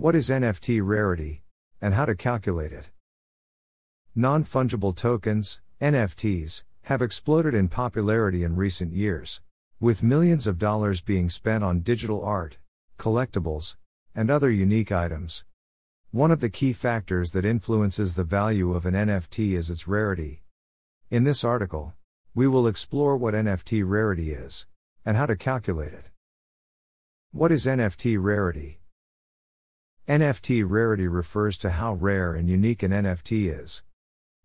What is NFT rarity, and how to calculate it? Non fungible tokens, NFTs, have exploded in popularity in recent years, with millions of dollars being spent on digital art, collectibles, and other unique items. One of the key factors that influences the value of an NFT is its rarity. In this article, we will explore what NFT rarity is, and how to calculate it. What is NFT rarity? NFT rarity refers to how rare and unique an NFT is.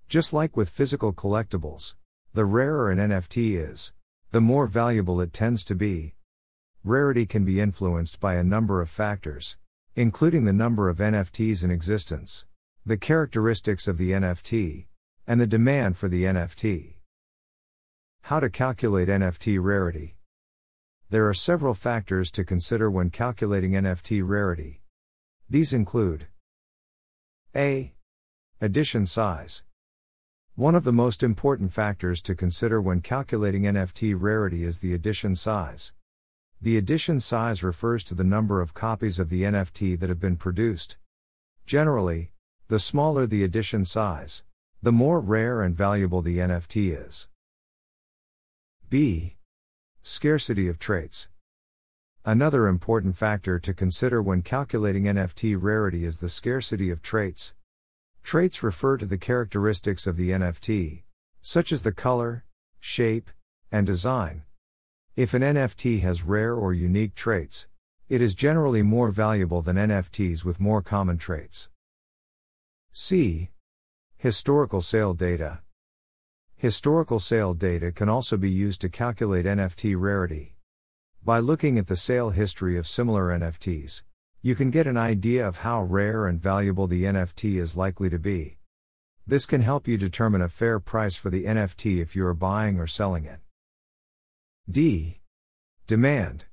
Just like with physical collectibles, the rarer an NFT is, the more valuable it tends to be. Rarity can be influenced by a number of factors, including the number of NFTs in existence, the characteristics of the NFT, and the demand for the NFT. How to calculate NFT rarity? There are several factors to consider when calculating NFT rarity. These include A. Edition size. One of the most important factors to consider when calculating NFT rarity is the edition size. The edition size refers to the number of copies of the NFT that have been produced. Generally, the smaller the edition size, the more rare and valuable the NFT is. B. Scarcity of traits. Another important factor to consider when calculating NFT rarity is the scarcity of traits. Traits refer to the characteristics of the NFT, such as the color, shape, and design, if an NFT has rare or unique traits, it is generally more valuable than NFTs with more common traits. C. Historical sale data. Historical sale data can also be used to calculate NFT rarity. By looking at the sale history of similar NFTs, you can get an idea of how rare and valuable the NFT is likely to be. This can help you determine a fair price for the NFT if you are buying or selling it. D. Demand.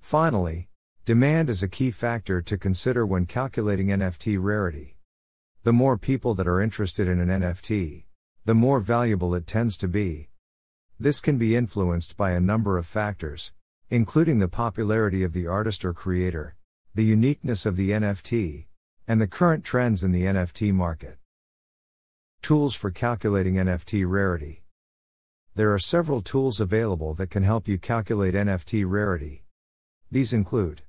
Finally, demand is a key factor to consider when calculating NFT rarity. The more people that are interested in an NFT, the more valuable it tends to be. This can be influenced by a number of factors, including the popularity of the artist or creator, the uniqueness of the NFT, and the current trends in the NFT market. Tools for calculating NFT rarity. There are several tools available that can help you calculate NFT rarity. These include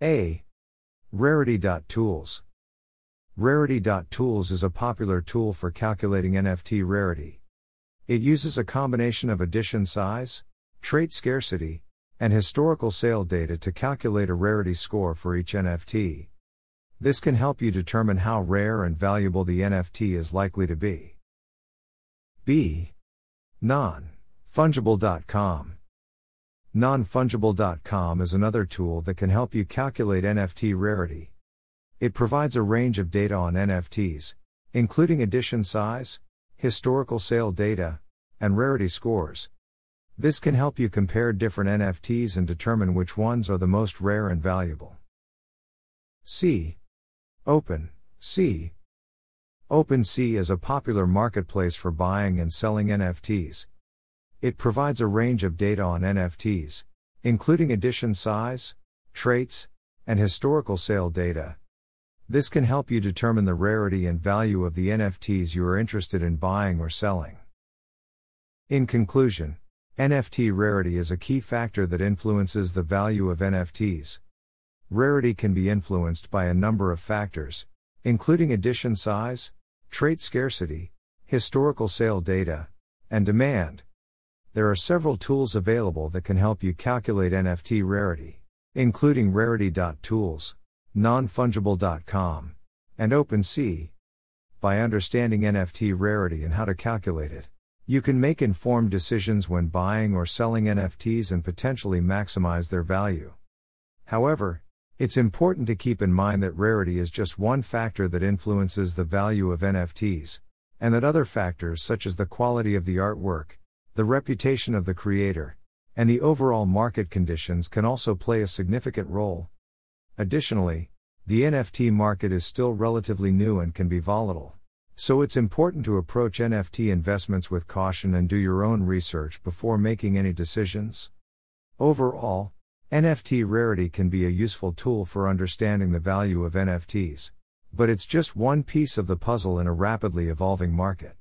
A. Rarity.tools. Rarity.tools is a popular tool for calculating NFT rarity. It uses a combination of edition size, trait scarcity, and historical sale data to calculate a rarity score for each NFT. This can help you determine how rare and valuable the NFT is likely to be. B. Non. Fungible.com. NonFungible.com is another tool that can help you calculate NFT rarity. It provides a range of data on NFTs, including edition size, historical sale data, and rarity scores. This can help you compare different NFTs and determine which ones are the most rare and valuable. C. Open. C. OpenSea is a popular marketplace for buying and selling NFTs. It provides a range of data on NFTs, including edition size, traits, and historical sale data. This can help you determine the rarity and value of the NFTs you are interested in buying or selling. In conclusion, NFT rarity is a key factor that influences the value of NFTs. Rarity can be influenced by a number of factors, including edition size, trait scarcity, historical sale data, and demand. There are several tools available that can help you calculate NFT rarity, including rarity.tools, nonfungible.com, and OpenSea. By understanding NFT rarity and how to calculate it, you can make informed decisions when buying or selling NFTs and potentially maximize their value. However, it's important to keep in mind that rarity is just one factor that influences the value of NFTs, and that other factors such as the quality of the artwork, the reputation of the creator, and the overall market conditions can also play a significant role. Additionally, the NFT market is still relatively new and can be volatile. So it's important to approach NFT investments with caution and do your own research before making any decisions. Overall, NFT rarity can be a useful tool for understanding the value of NFTs. But it's just one piece of the puzzle in a rapidly evolving market.